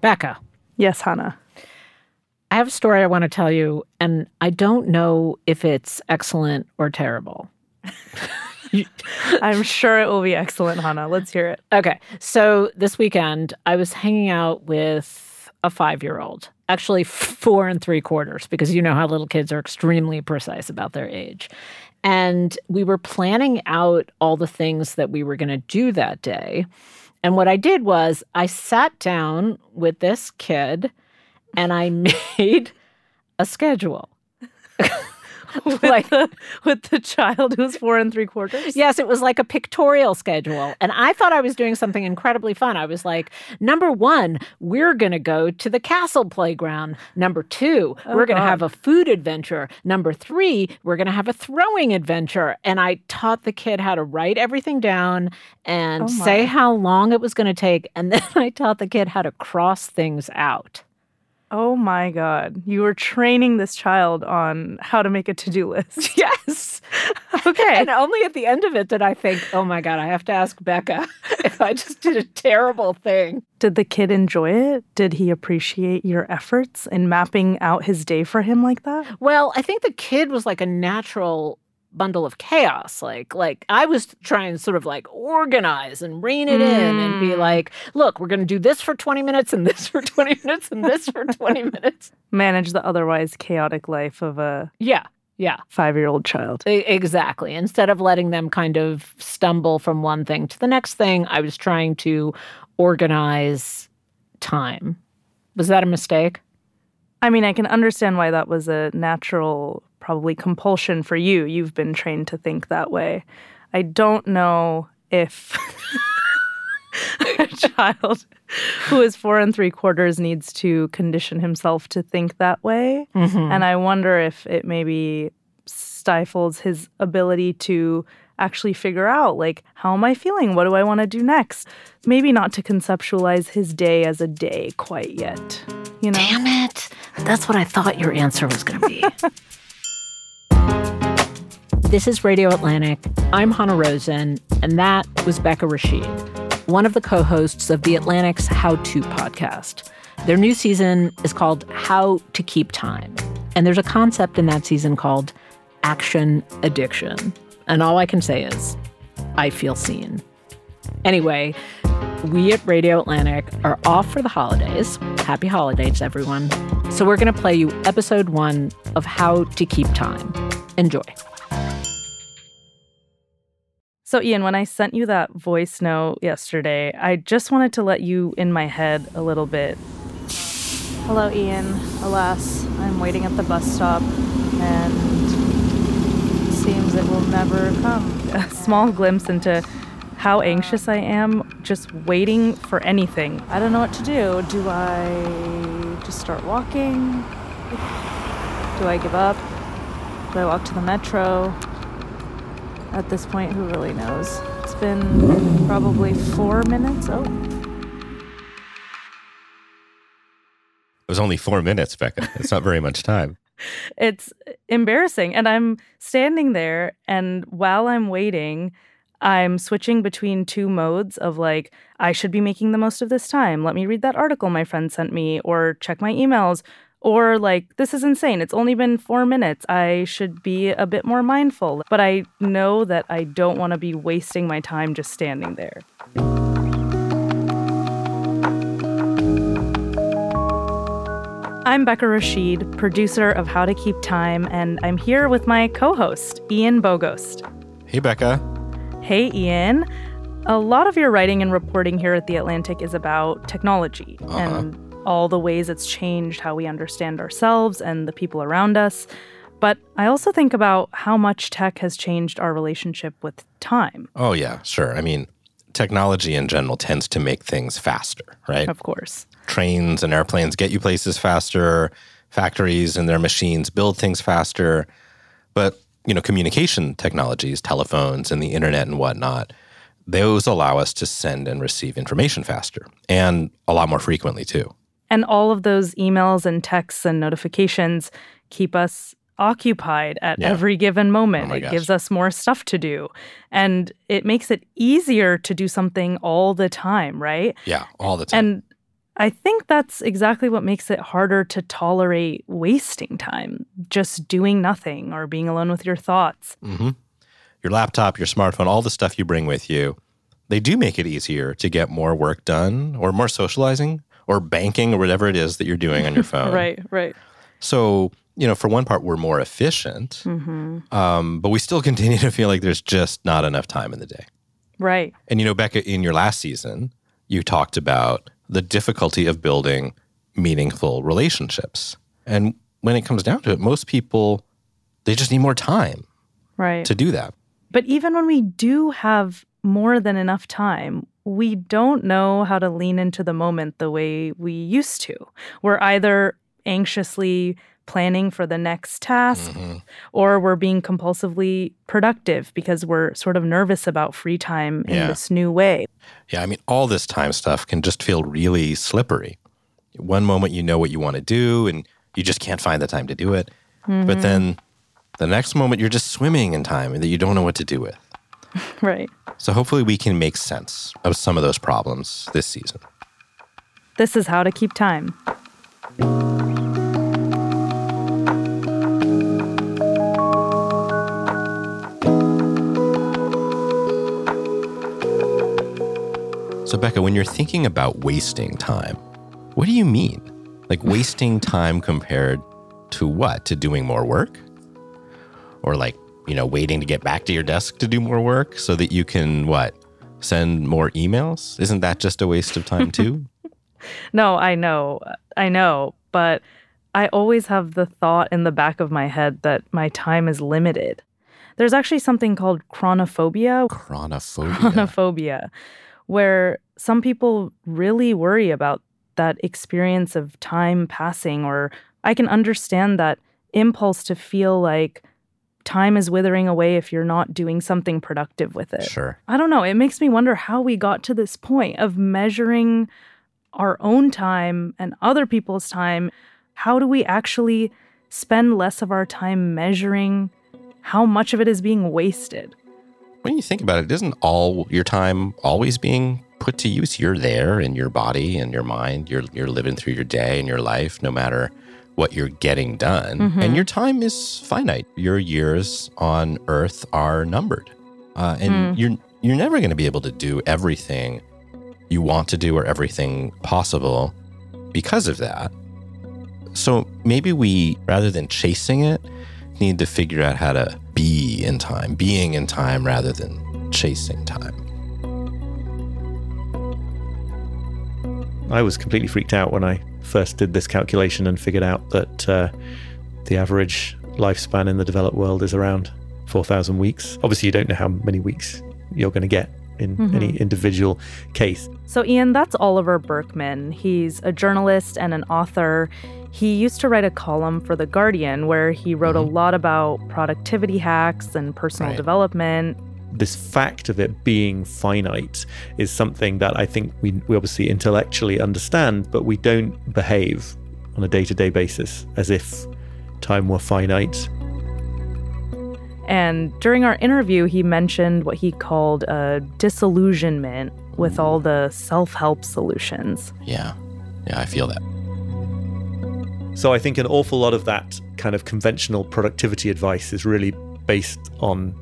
Becca, Yes, Hanna. I have a story I want to tell you, and I don't know if it's excellent or terrible. I'm sure it will be excellent, Hanna. Let's hear it. Okay, so this weekend I was hanging out with a five year old, actually four and three quarters, because you know how little kids are extremely precise about their age. And we were planning out all the things that we were going to do that day. And what I did was I sat down with this kid and I made a schedule. With, Like- the, with the child who's four and three quarters? Yes, it was like a pictorial schedule. And I thought I was doing something incredibly fun. I was like, number one, we're going to go to the castle playground. Number two, Oh, we're going to have a food adventure. Number three, we're going to have a throwing adventure. And I taught the kid how to write everything down and Oh, say how long it was going to take. And then I taught the kid how to cross things out. Oh my God. You were training this child on how to make a to do list. Yes. Okay. And only at the end of it did I think, oh my God, I have to ask Becca if I just did a terrible thing. Did the kid enjoy it? Did he appreciate your efforts in mapping out his day for him like that? Well, I think the kid was like a natural bundle of chaos. Like, like I was trying to sort of like organize and rein it in and be Mm. like, look, we're going to do this for 20 minutes and this for 20 minutes and this for 20 minutes. Manage the otherwise chaotic life of a Yeah. Yeah, five year old child. exactly. Instead of letting them kind of stumble from one thing to the next thing, I was trying to organize time. Was that a mistake? I mean, I can understand why that was a natural, probably compulsion for you. You've been trained to think that way. I don't know if a child who is four and three quarters needs to condition himself to think that way. Mm-hmm. And I wonder if it maybe stifles his ability to actually figure out, like, how am I feeling? What do I want to do next? Maybe not to conceptualize his day as a day quite yet. You know? Damn it. That's what I thought your answer was going to be. this is Radio Atlantic. I'm Hanna Rosin, and that was Becca Rashid, one of the co hosts of the Atlantic's How To podcast. Their new season is called How to Keep Time. And there's a concept in that season called action addiction. And all I can say is, I feel seen. Anyway, we at Radio Atlantic are off for the holidays. Happy holidays, everyone. So we're going to play you episode one of How to Keep Time. Enjoy. So, Ian, when I sent you that voice note yesterday, I just wanted to let you in my head a little bit. Hello, Ian. Alas, I'm waiting at the bus stop and it seems it will never come. A small glimpse into how anxious I am just waiting for anything. I don't know what to do. Do I just start walking? Do I give up? Do I walk to the metro? At this point, who really knows? It's been probably four minutes. Oh, It was only four minutes, Becca. It's not very much time. it's embarrassing. And I'm standing there, and while I'm waiting, I'm switching between two modes of like, I should be making the most of this time. Let me read that article my friend sent me, or check my emails, or like, this is insane. It's only been four minutes. I should be a bit more mindful. But I know that I don't want to be wasting my time just standing there. I'm Becca Rashid, producer of How to Keep Time, and I'm here with my co host, Ian Bogost. Hey, Becca. Hey, Ian. A lot of your writing and reporting here at The Atlantic is about technology uh-huh. and all the ways it's changed how we understand ourselves and the people around us. But I also think about how much tech has changed our relationship with time, Oh, yeah, sure. I mean, technology in general tends to make things faster, right? of course. Trains and airplanes get you places faster, factories and their machines build things faster. But, you know, communication technologies, telephones and the internet and whatnot, those allow us to send and receive information faster and a lot more frequently too. And all of those emails and texts and notifications keep us occupied at Yeah. every given moment. Oh it gosh. gives us more stuff to do. And it makes it easier to do something all the time, right? Yeah, all the time. And I think that's exactly what makes it harder to tolerate wasting time, just doing nothing or being alone with your thoughts. hmm Your laptop, your smartphone, all the stuff you bring with you, they do make it easier to get more work done or more socializing or banking or whatever it is that you're doing on your phone. Right, right. So, you know, for one part, we're more efficient, hmm um, but we still continue to feel like there's just not enough time in the day. Right. And, you know, Becca, in your last season, you talked about the difficulty of building meaningful relationships. And when it comes down to it, most people, they just need more time Right. to do that. But even when we do have more than enough time, we don't know how to lean into the moment the way we used to. We're either anxiously planning for the next task Mm-hmm. or we're being compulsively productive because we're sort of nervous about free time in Yeah. this new way. Yeah, I mean, all this time stuff can just feel really slippery. One moment you know what you want to do and you just can't find the time to do it. But then the next moment you're just swimming in time that you don't know what to do with. Right. So hopefully we can make sense of some of those problems this season. This is how to keep time. So, Becca, when you're thinking about wasting time, what do you mean? Like wasting time compared to what? To doing more work? Or like, you know, waiting to get back to your desk to do more work so that you can what? Send more emails? Isn't that just a waste of time too? No, I know. I know. But I always have the thought in the back of my head that my time is limited. There's actually something called chronophobia, Chronophobia. chronophobia, where some people really worry about that experience of time passing, or I can understand that impulse to feel like time is withering away if you're not doing something productive with it. Sure. I don't know. It makes me wonder how we got to this point of measuring our own time and other people's time. How do we actually spend less of our time measuring how much of it is being wasted? When you think about it, isn't all your time always being put to use? You're there in your body and your mind. You're you're living through your day and your life, no matter what you're getting done. And your time is finite. Your years on Earth are numbered, uh, and you're you're never going to be able to do everything you want to do or everything possible because of that. So maybe we, rather than chasing it, need to figure out how to be in time, being in time rather than chasing time. I was completely freaked out when I first did this calculation and figured out that uh, the average lifespan in the developed world is around 4,000 weeks. Obviously, you don't know how many weeks you're going to get in any individual case. So, Ian, that's Oliver Burkeman. He's a journalist and an author. He used to write a column for The Guardian where he wrote a lot about productivity hacks and personal Right. development. This fact of it being finite is something that I think we, we obviously intellectually understand, but we don't behave on a day to day basis as if time were finite. And during our interview, he mentioned what he called a disillusionment with all the self help solutions. Yeah. Yeah, I feel that. So I think an awful lot of that kind of conventional productivity advice is really based on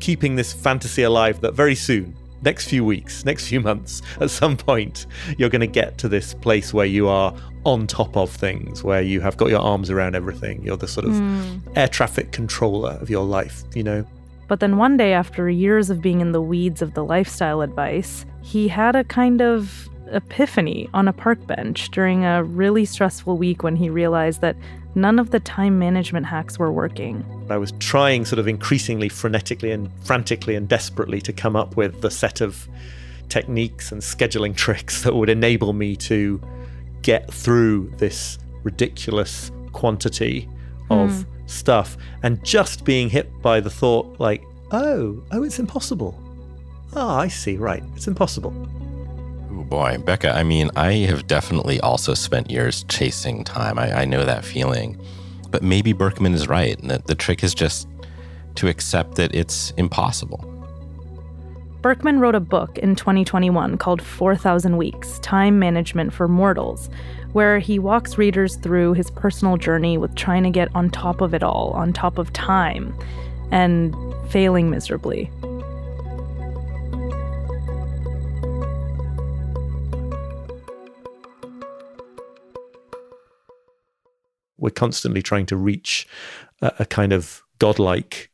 keeping this fantasy alive that very soon, next few weeks, next few months, at some point, you're going to get to this place where you are on top of things, where you have got your arms around everything. You're the sort of hmm. air traffic controller of your life, you know? But then one day, after years of being in the weeds of the lifestyle advice, he had a kind of epiphany on a park bench during a really stressful week when he realized that none of the time management hacks were working. I was trying sort of increasingly frenetically and frantically and desperately to come up with the set of techniques and scheduling tricks that would enable me to get through this ridiculous quantity of hmm. stuff. And just being hit by the thought like oh oh it's impossible. Oh i see right it's impossible Oh boy, Becca, I mean, I have definitely also spent years chasing time. I, I know that feeling. But maybe Burkeman is right, and that the trick is just to accept that it's impossible. Burkeman wrote a book in 2021 called 4,000 Weeks Time Management for Mortals, where he walks readers through his personal journey with trying to get on top of it all, on top of time, and failing miserably. We're constantly trying to reach a, a kind of godlike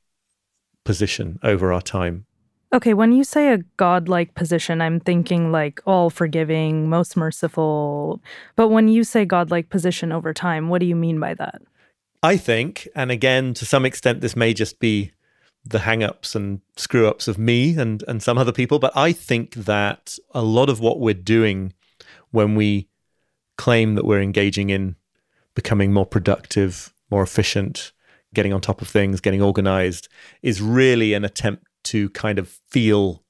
position over our time Okay, when you say a godlike position, I'm thinking like all forgiving, most merciful. But when you say godlike position over time, what do you mean by that? I think, and again, to some extent, this may just be the hang ups and screw ups of me and, and some other people, but I think that a lot of what we're doing when we claim that we're engaging in becoming more productive, more efficient, getting on top of things, getting organized, is really an attempt to kind of feel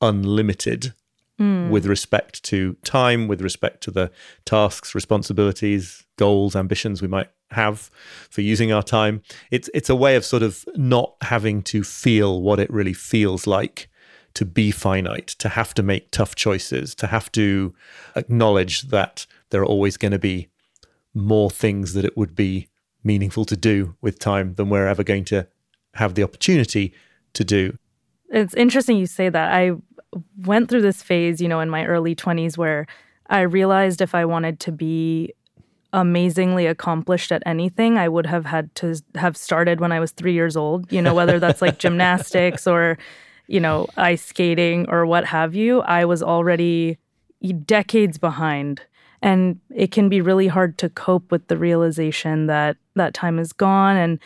unlimited hmm. with respect to time, with respect to the tasks, responsibilities, goals, ambitions we might have for using our time. It's it's a way of sort of not having to feel what it really feels like to be finite, to have to make tough choices, to have to acknowledge that there are always going to be more things that it would be meaningful to do with time than we're ever going to have the opportunity to do. It's interesting you say that. I went through this phase, you know, in my early 20s where I realized if I wanted to be amazingly accomplished at anything, I would have had to have started when I was three years old, you know, whether that's like gymnastics or, you know, ice skating or what have you. I was already decades behind. And it can be really hard to cope with the realization that that time is gone and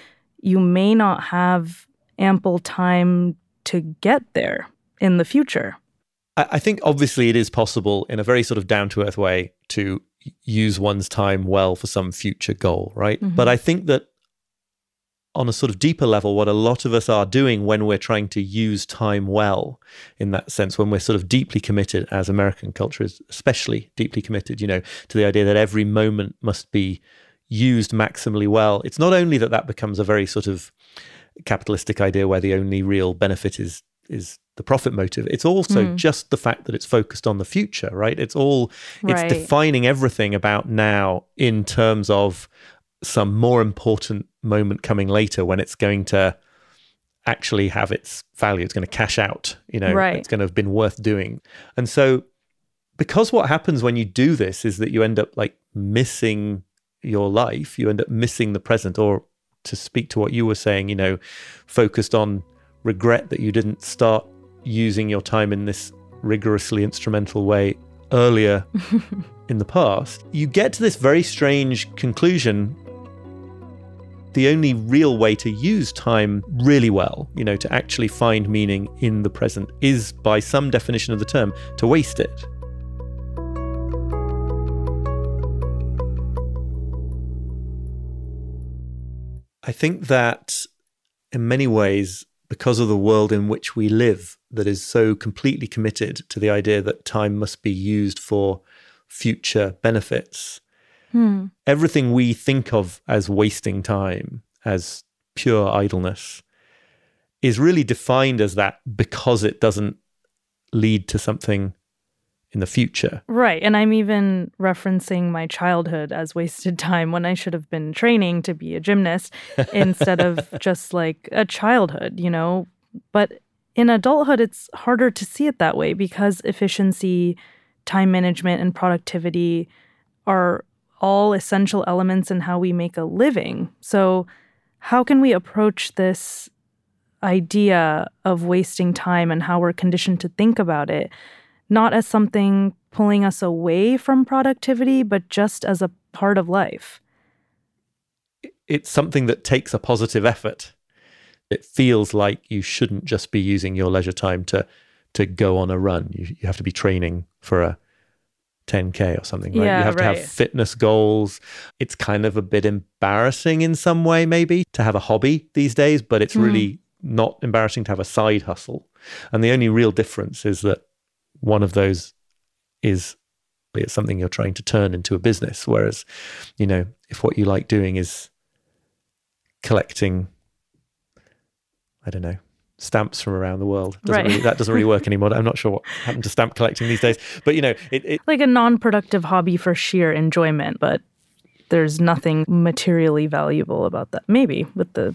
you may not have ample time to get there in the future. I think obviously it is possible in a very sort of down to earth way to use one's time well for some future goal, right? Mm-hmm. But I think that on a sort of deeper level, what a lot of us are doing when we're trying to use time well, in that sense, when we're sort of deeply committed, as American culture is especially deeply committed, you know, to the idea that every moment must be used maximally well. It's not only that that becomes a very sort of capitalistic idea where the only real benefit is is the profit motive. It's also hmm. just the fact that it's focused on the future, right? It's all it's defining everything about now in terms of some more important moment coming later when it's going to actually have its value. It's going to cash out, you know, Right. it's going to have been worth doing. And so because what happens when you do this is that you end up like missing your life, you end up missing the present, or to speak to what you were saying, you know, focused on regret that you didn't start using your time in this rigorously instrumental way earlier in the past, you get to this very strange conclusion. The only real way to use time really well, you know, to actually find meaning in the present is by some definition of the term to waste it. I think that in many ways, because of the world in which we live, that is so completely committed to the idea that time must be used for future benefits, Hmm. everything we think of as wasting time, as pure idleness, is really defined as that because it doesn't lead to something in the future. Right. And I'm even referencing my childhood as wasted time when I should have been training to be a gymnast instead of just like a childhood, you know? But in adulthood, it's harder to see it that way because efficiency, time management, and productivity are all essential elements in how we make a living. So, how can we approach this idea of wasting time and how we're conditioned to think about it? not as something pulling us away from productivity, but just as a part of life. it's something that takes a positive effort. It feels like you shouldn't just be using your leisure time to to go on a run. You you have to be training for a 10k or something, right? Yeah, you have to have fitness goals. It's kind of a bit embarrassing in some way maybe to have a hobby these days, but it's really mm. not embarrassing to have a side hustle. And the only real difference is that one of those is it's something you're trying to turn into a business. Whereas, you know, if what you like doing is collecting, I don't know, stamps from around the world, doesn't Right. really, that doesn't really work anymore. I'm not sure what happened to stamp collecting these days. But, you know, it, it Like a non productive hobby for sheer enjoyment, but there's nothing materially valuable about that. Maybe with the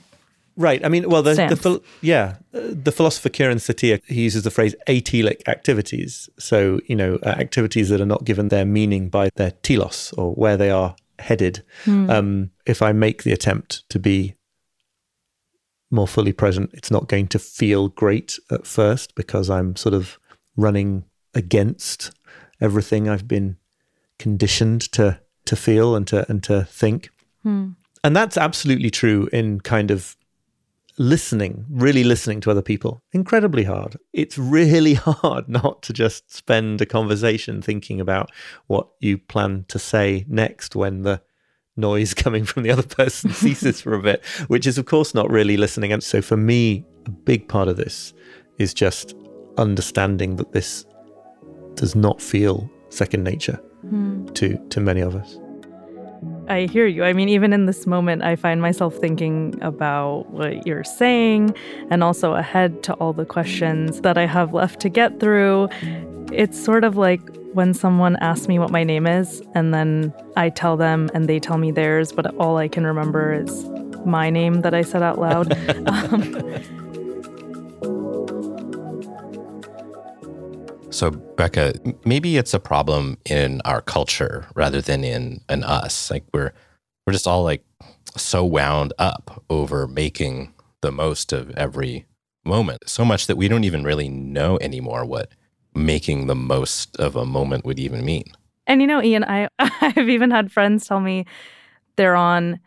Right. I mean, well, the, the yeah, uh, the philosopher Kieran Setiya he uses the phrase atelic activities. So you know, uh, activities that are not given their meaning by their telos or where they are headed. Um, if I make the attempt to be more fully present, it's not going to feel great at first because I'm sort of running against everything I've been conditioned to to feel and to and to think. Hmm. And that's absolutely true in kind of listening, really listening to other people. Incredibly hard. It's really hard not to just spend a conversation thinking about what you plan to say next when the noise coming from the other person ceases for a bit, which is, of course, not really listening. And so, for me, a big part of this is just understanding that this does not feel second nature hmm. to to many of us. I hear you. I mean, even in this moment, I find myself thinking about what you're saying and also ahead to all the questions that I have left to get through. It's sort of like when someone asks me what my name is, and then I tell them and they tell me theirs, but all I can remember is my name that I said out loud. um, So, Becca, maybe it's a problem in our culture rather than in in us. Like we're we're just all like so wound up over making the most of every moment, so much that we don't even really know anymore what making the most of a moment would even mean. And you know, Ian, I I've even had friends tell me they're on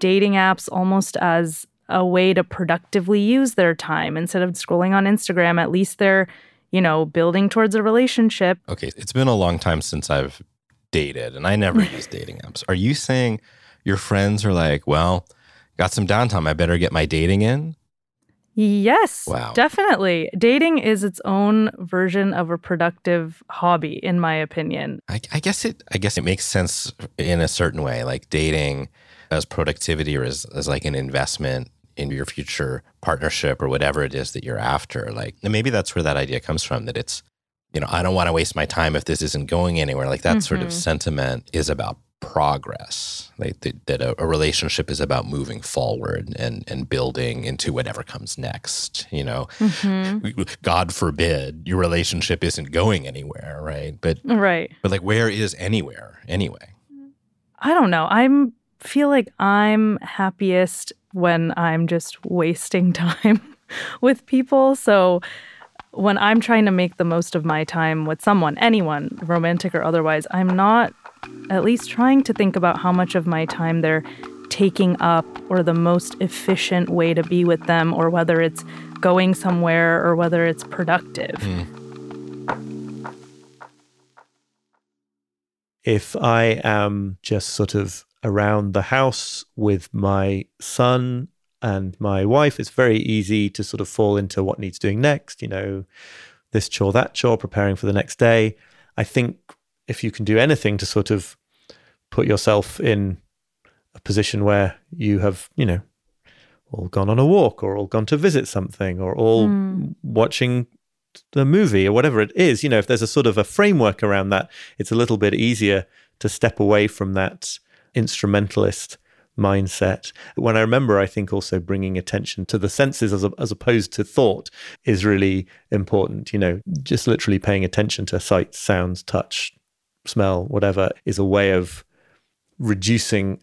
dating apps almost as a way to productively use their time instead of scrolling on Instagram. At least they're, you know, building towards a relationship. Okay, it's been a long time since I've dated, and I never use dating apps. Are you saying your friends are like, well, got some downtime, I better get my dating in? Yes, Wow. definitely. Dating is its own version of a productive hobby, in my opinion. I, I guess it. I guess it makes sense in a certain way, like dating as productivity or as, as like an investment in your future partnership or whatever it is that you're after. Like maybe that's where that idea comes from. That it's, you know, I don't want to waste my time if this isn't going anywhere. Like that sort of mm-hmm. sentiment is about progress. Like that, that a, a relationship is about moving forward and and building into whatever comes next. You know, mm-hmm. God forbid your relationship isn't going anywhere, right? But Right. but like, where is anywhere anyway? I don't know. I'm feel like I'm happiest when I'm just wasting time with people. So when I'm trying to make the most of my time with someone, anyone, romantic or otherwise, I'm not at least trying to think about how much of my time they're taking up or the most efficient way to be with them or whether it's going somewhere or whether it's productive. Hmm. if I am just sort of around the house with my son and my wife, it's very easy to sort of fall into what needs doing next, you know, this chore, that chore, preparing for the next day. I think if you can do anything to sort of put yourself in a position where you have, you know, all gone on a walk or all gone to visit something or all hmm. watching the movie or whatever it is, you know, if there's a sort of a framework around that, it's a little bit easier to step away from that instrumentalist mindset. When I remember, I think also bringing attention to the senses as, a, as opposed to thought is really important. You know, just literally paying attention to sight, sounds, touch, smell, whatever is a way of reducing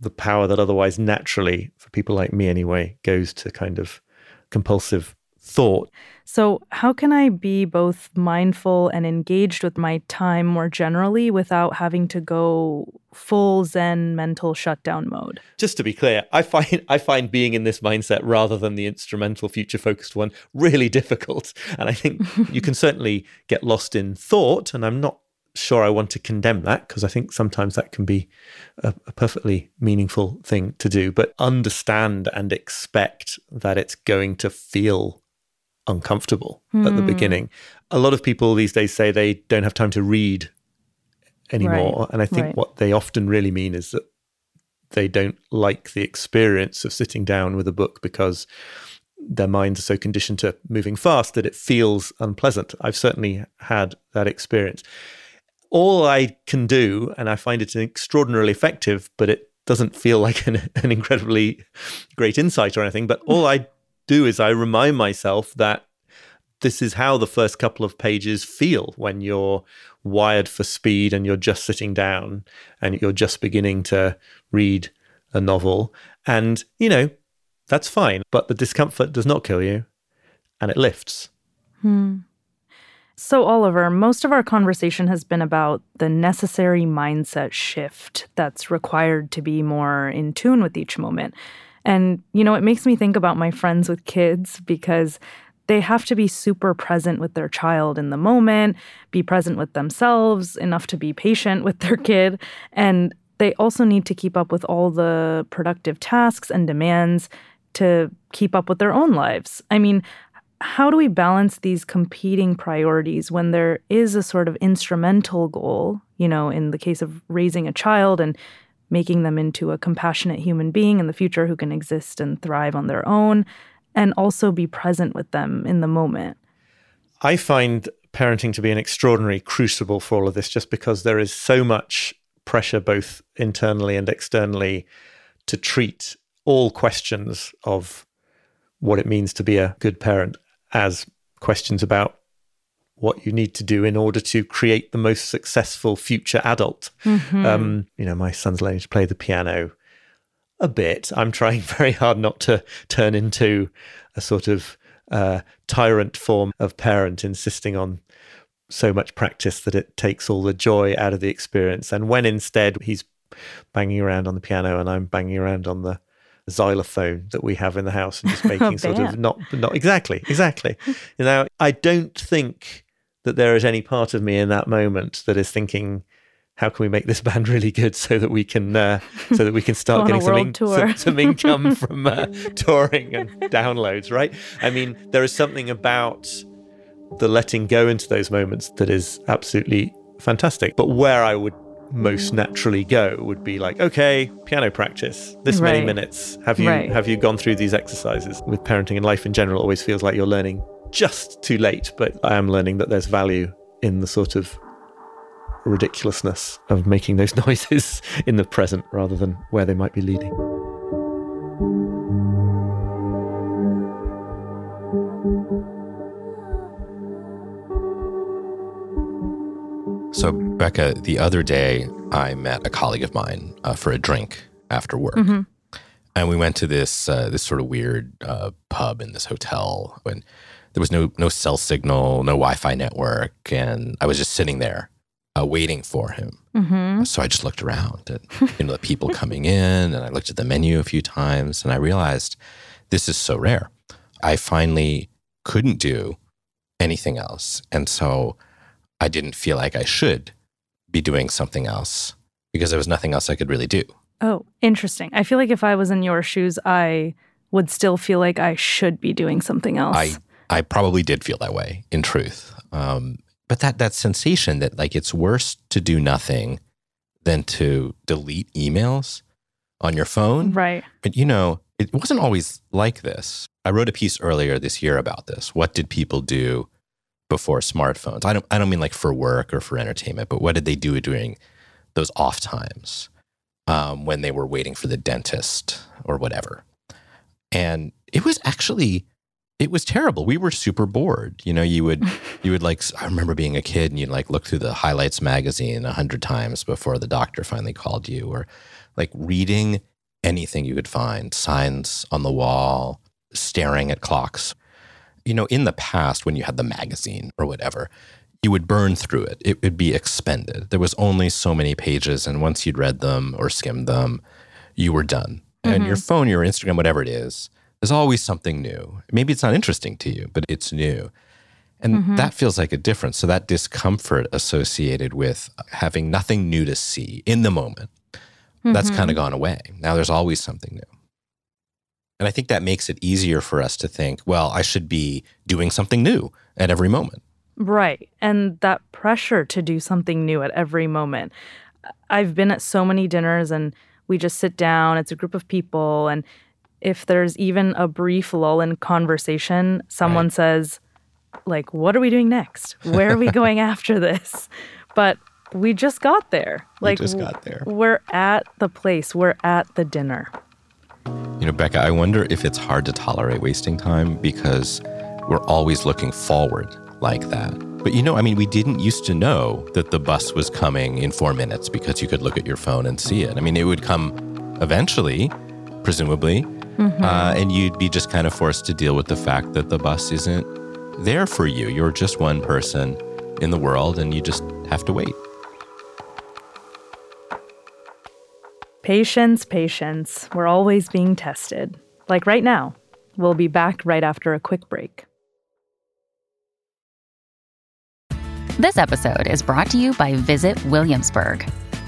the power that otherwise naturally, for people like me anyway, goes to kind of compulsive thought. So, how can I be both mindful and engaged with my time more generally without having to go full Zen mental shutdown mode? Just to be clear, I find I find being in this mindset rather than the instrumental future focused one really difficult. And I think you can certainly get lost in thought and I'm not sure I want to condemn that because I think sometimes that can be a, a, perfectly meaningful thing to do. But understand and expect that it's going to feel uncomfortable mm. at the hmm. beginning. A lot of people these days say they don't have time to read anymore. Right. And I think right. what they often really mean is that they don't like the experience of sitting down with a book because their minds are so conditioned to moving fast that it feels unpleasant. I've certainly had that experience. All I can do, and I find it extraordinarily effective, but it doesn't feel like an, an incredibly great insight or anything. But all I do is I remind myself that this is how the first couple of pages feel when you're wired for speed and you're just sitting down and you're just beginning to read a novel. And, you know, that's fine, but the discomfort does not kill you and it lifts. Hmm. So, Oliver, most of our conversation has been about the necessary mindset shift that's required to be more in tune with each moment. And, you know, it makes me think about my friends with kids because they have to be super present with their child in the moment, be present with themselves, enough to be patient with their mm-hmm. kid. And they also need to keep up with all the productive tasks and demands to keep up with their own lives. I mean, how do we balance these competing priorities when there is a sort of instrumental goal, you know, in the case of raising a child and making them into a compassionate human being in the future who can exist and thrive on their own, and also be present with them in the moment. I find parenting to be an extraordinary crucible for all of this just because there is so much pressure, both internally and externally, to treat all questions of what it means to be a good parent as questions about what you need to do in order to create the most successful future adult. Mm-hmm. Um, you know, my son's learning to play the piano a bit. I'm trying very hard not to turn into a sort of uh, tyrant form of parent, insisting on so much practice that it takes all the joy out of the experience. And when instead he's banging around on the piano and I'm banging around on the xylophone that we have in the house and just making sort of not not exactly exactly you know i don't think that there is any part of me in that moment that is thinking, how can we make this band really good so that we can uh, so that we can start getting some, in, some, some, income from uh, touring and downloads, right? I mean, there is something about the letting go into those moments that is absolutely fantastic. But where I would most naturally go would be like, okay, piano practice, this right. many minutes. Have you right. have you gone through these exercises? With parenting and life in general, always feels like you're learning just too late, but I am learning that there's value in the sort of ridiculousness of making those noises in the present rather than where they might be leading. So, Becca, the other day I met a colleague of mine uh, for a drink after work. Mm-hmm. And we went to this uh, this sort of weird uh, pub in this hotel. And there was no no cell signal, no Wi-Fi network, and I was just sitting there uh, waiting for him. Mm-hmm. So I just looked around at you know the people coming in, and I looked at the menu a few times, and I realized this is so rare. I finally couldn't do anything else, and so I didn't feel like I should be doing something else because there was nothing else I could really do. Oh, interesting. I feel like if I was in your shoes, I would still feel like I should be doing something else. I I probably did feel that way in truth. Um, but that that sensation that like it's worse to do nothing than to delete emails on your phone. Right. But you know, it wasn't always like this. I wrote a piece earlier this year about this. What did people do before smartphones? I don't I don't mean like for work or for entertainment, but what did they do during those off times um, when they were waiting for the dentist or whatever? And it was actually it was terrible. We were super bored. You know, you would you would like I remember being a kid and you'd like look through the highlights magazine a hundred times before the doctor finally called you, or like reading anything you could find, signs on the wall, staring at clocks. you know, in the past, when you had the magazine or whatever, you would burn through it. It would be expended. There was only so many pages. And once you'd read them or skimmed them, you were done. Mm-hmm. And your phone, your Instagram, whatever it is, there's always something new. Maybe it's not interesting to you, but it's new. And mm-hmm. that feels like a difference. So that discomfort associated with having nothing new to see in the moment, mm-hmm. that's kind of gone away. Now there's always something new. And I think that makes it easier for us to think, well, I should be doing something new at every moment. Right. And that pressure to do something new at every moment. I've been at so many dinners and we just sit down, it's a group of people. And if there's even a brief lull in conversation, someone right. says, like, what are we doing next? Where are we going after this? But we just got there. Like, we just got there. We're at the place, we're at the dinner. You know, Becca, I wonder if it's hard to tolerate wasting time because we're always looking forward like that. But you know, I mean, we didn't used to know that the bus was coming in four minutes because you could look at your phone and see it. I mean, it would come eventually, presumably, mm-hmm. uh, and you'd be just kind of forced to deal with the fact that the bus isn't there for you. You're just one person in the world and you just have to wait. Patience, patience. We're always being tested. Like right now. We'll be back right after a quick break. This episode is brought to you by Visit Williamsburg.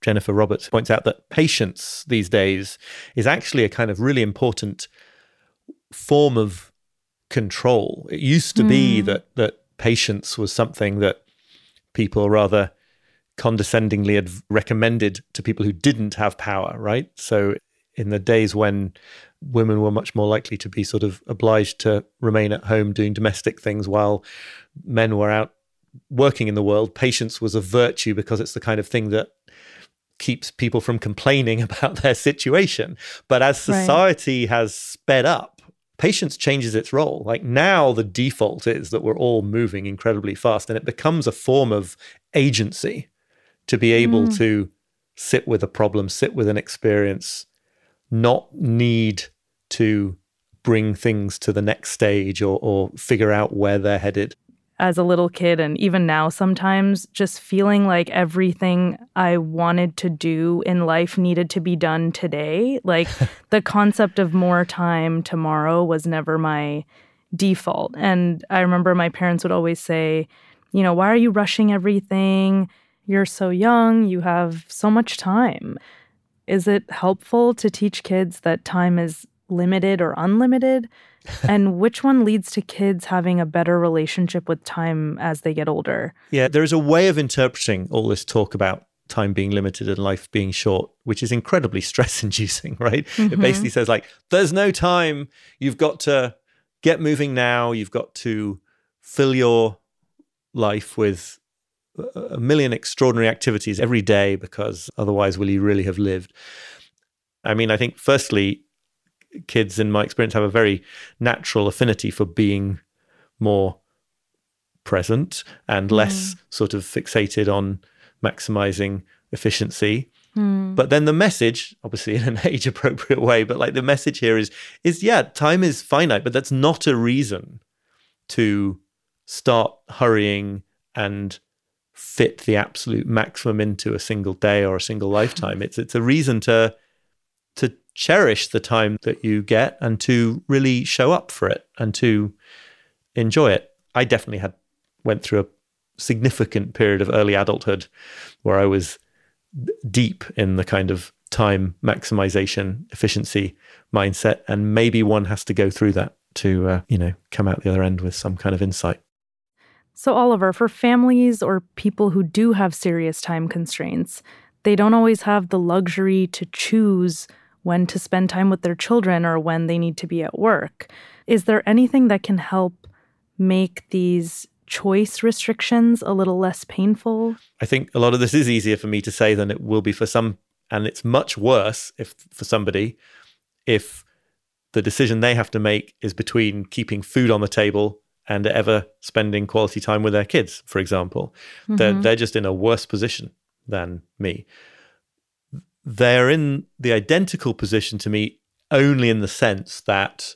Jennifer Roberts points out that patience these days is actually a kind of really important form of control. It used to mm. be hmm. that that patience was something that people rather condescendingly had recommended to people who didn't have power, right? So in the days when women were much more likely to be sort of obliged to remain at home doing domestic things while men were out working in the world. Patience was a virtue because it's the kind of thing that keeps people from complaining about their situation. But as society right. has sped up, patience changes its role. Like now, the default is that we're all moving incredibly fast, and it becomes a form of agency to be able mm. to sit with a problem, sit with an experience, not need to bring things to the next stage or, or figure out where they're headed. As a little kid, and even now, sometimes just feeling like everything I wanted to do in life needed to be done today. Like the concept of more time tomorrow was never my default. And I remember my parents would always say, you know, why are you rushing everything? You're so young, you have so much time. Is it helpful to teach kids that time is limited or unlimited? and which one leads to kids having a better relationship with time as they get older? Yeah, there is a way of interpreting all this talk about time being limited and life being short, which is incredibly stress inducing, right? Mm-hmm. It basically says, like, there's no time. You've got to get moving now. You've got to fill your life with a million extraordinary activities every day because otherwise, will you really have lived? I mean, I think firstly, kids, in my experience, have a very natural affinity for being more present and less mm. sort of fixated on maximizing efficiency. Mm. But then the message, obviously in an age appropriate way, but like the message here is is yeah, time is finite, but that's not a reason to start hurrying and fit the absolute maximum into a single day or a single lifetime. It's it's a reason to to cherish the time that you get and to really show up for it and to enjoy it. I definitely had went through a significant period of early adulthood where I was deep in the kind of time maximization efficiency mindset and maybe one has to go through that to uh, you know come out the other end with some kind of insight so, Oliver, for families or people who do have serious time constraints, they don't always have the luxury to choose when to spend time with their children or when they need to be at work. Is there anything that can help make these choice restrictions a little less painful? I think a lot of this is easier for me to say than it will be for some, and it's much worse if for somebody if the decision they have to make is between keeping food on the table and ever spending quality time with their kids, for example. They're, mm-hmm. they're just in a worse position than me. They're in the identical position to me only in the sense that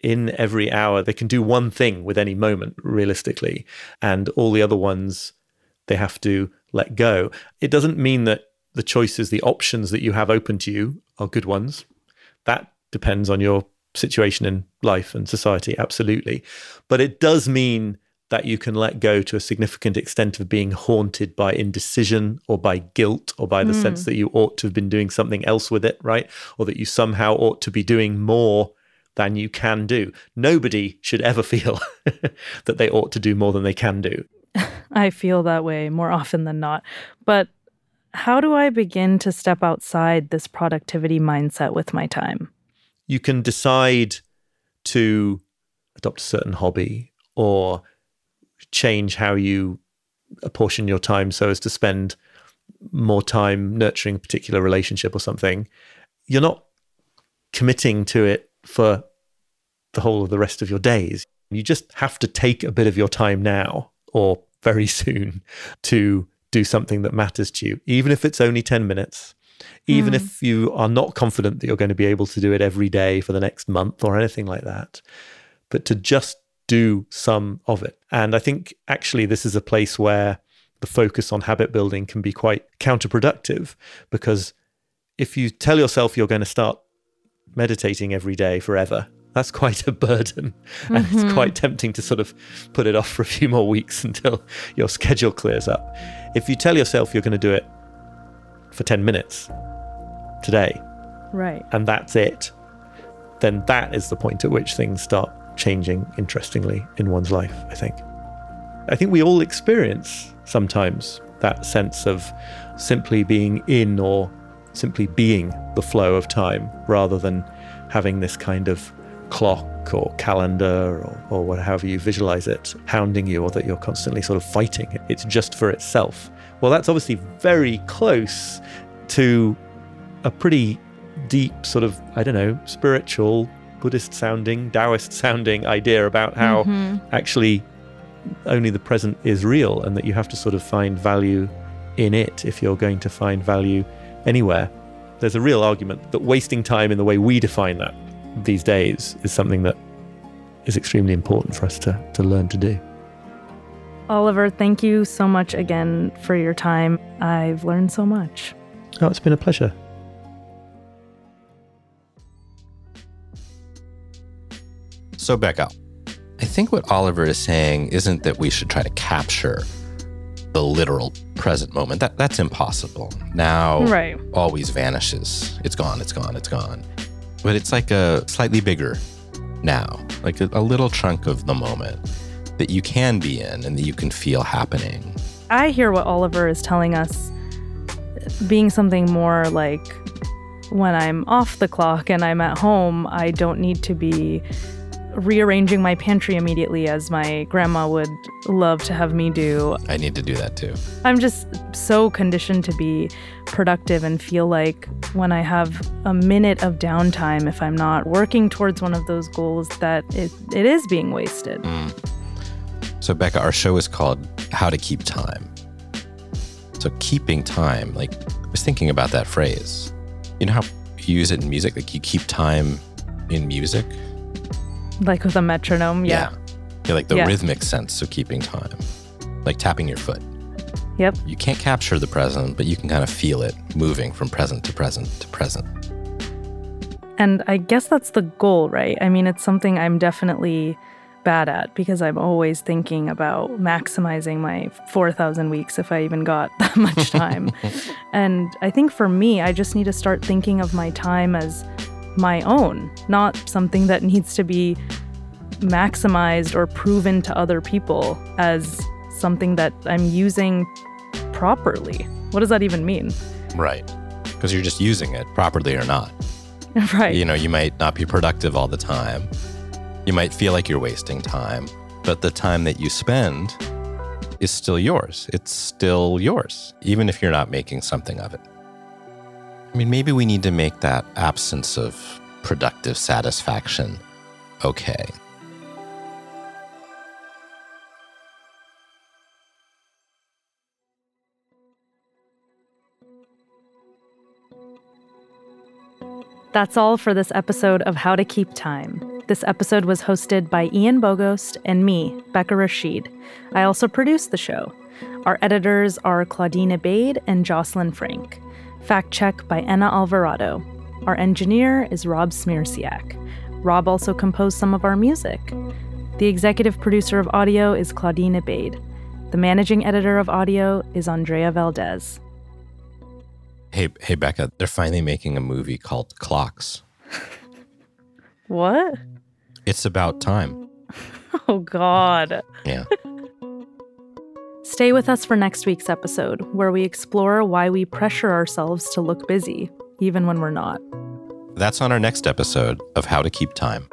in every hour they can do one thing with any moment, realistically, and all the other ones they have to let go. It doesn't mean that the choices, the options that you have open to you are good ones. That depends on your situation in life and society, absolutely. But it does mean that you can let go to a significant extent of being haunted by indecision or by guilt or by the hmm. sense that you ought to have been doing something else with it, right? Or that you somehow ought to be doing more than you can do. Nobody should ever feel that they ought to do more than they can do. I feel that way more often than not. But how do I begin to step outside this productivity mindset with my time? you can decide to adopt a certain hobby or change how you apportion your time so as to spend more time nurturing a particular relationship or something. You're not committing to it for the whole of the rest of your days. You just have to take a bit of your time now or very soon to do something that matters to you, even if it's only 10 minutes even hmm. if you are not confident that you're going to be able to do it every day for the next month or anything like that, but to just do some of it. And I think actually this is a place where the focus on habit building can be quite counterproductive because if you tell yourself you're going to start meditating every day forever, that's quite a burden. And it's mm-hmm. quite tempting to sort of put it off for a few more weeks until your schedule clears up. If you tell yourself you're going to do it for 10 minutes today Right. and that's it, then that is the point at which things start changing interestingly in one's life, I think. I think we all experience sometimes that sense of simply being in or simply being the flow of time rather than having this kind of clock or calendar or, or whatever you visualize it hounding you or that you're constantly sort of fighting. It's just for itself. Well, that's obviously very close to a pretty deep sort of, I don't know, spiritual, Buddhist sounding, Taoist sounding idea about how mm-hmm. actually only the present is real and that you have to sort of find value in it if you're going to find value anywhere. There's a real argument that wasting time in the way we define that these days is something that is extremely important for us to, to learn to do. Oliver, thank you so much again for your time. I've learned so much. Oh, it's been a pleasure. So, Becca, I think what Oliver is saying isn't that we should try to capture the literal present moment. That that's impossible. Now Right. always vanishes. It's gone, it's gone, it's gone. But it's like a slightly bigger now, like a, a little chunk of the moment that you can be in and that you can feel happening. I hear what Oliver is telling us being something more like when I'm off the clock and I'm at home, I don't need to be rearranging my pantry immediately as my grandma would love to have me do. I need to do that too. I'm just so conditioned to be productive and feel like when I have a minute of downtime, if I'm not working towards one of those goals, that it, it is being wasted. Mm. So, Becca, our show is called How to Keep Time. So, keeping time, like, I was thinking about that phrase. You know how you use it in music? Like, you keep time in music? Like with a metronome. Yeah. Yeah, like the Yeah. rhythmic sense of keeping time, like tapping your foot. Yep. You can't capture the present, but you can kind of feel it moving from present to present to present. And I guess that's the goal, right? I mean, it's something I'm definitely bad at because I'm always thinking about maximizing my 4,000 weeks if I even got that much time. and I think for me, I just need to start thinking of my time as my own, not something that needs to be maximized or proven to other people as something that I'm using properly. What does that even mean? Right. Because you're just using it properly or not. right. You know, you might not be productive all the time. You might feel like you're wasting time, but the time that you spend is still yours. It's still yours, even if you're not making something of it. I mean, maybe we need to make that absence of productive satisfaction okay. That's all for this episode of How to Keep Time. This episode was hosted by Ian Bogost and me, Becca Rashid. I also produced the show. Our editors are Claudine Abade and Jocelyn Frank. Fact check by Ena Alvarado. Our engineer is Rob Smierciak. Rob also composed some of our music. The executive producer of audio is Claudine Abade. The managing editor of audio is Andrea Valdez. Hey, hey, Becca, they're finally making a movie called Clocks. What? It's about time. Oh, God. Yeah. Stay with us for next week's episode, where we explore why we pressure ourselves to look busy, even when we're not. That's on our next episode of How to Keep Time.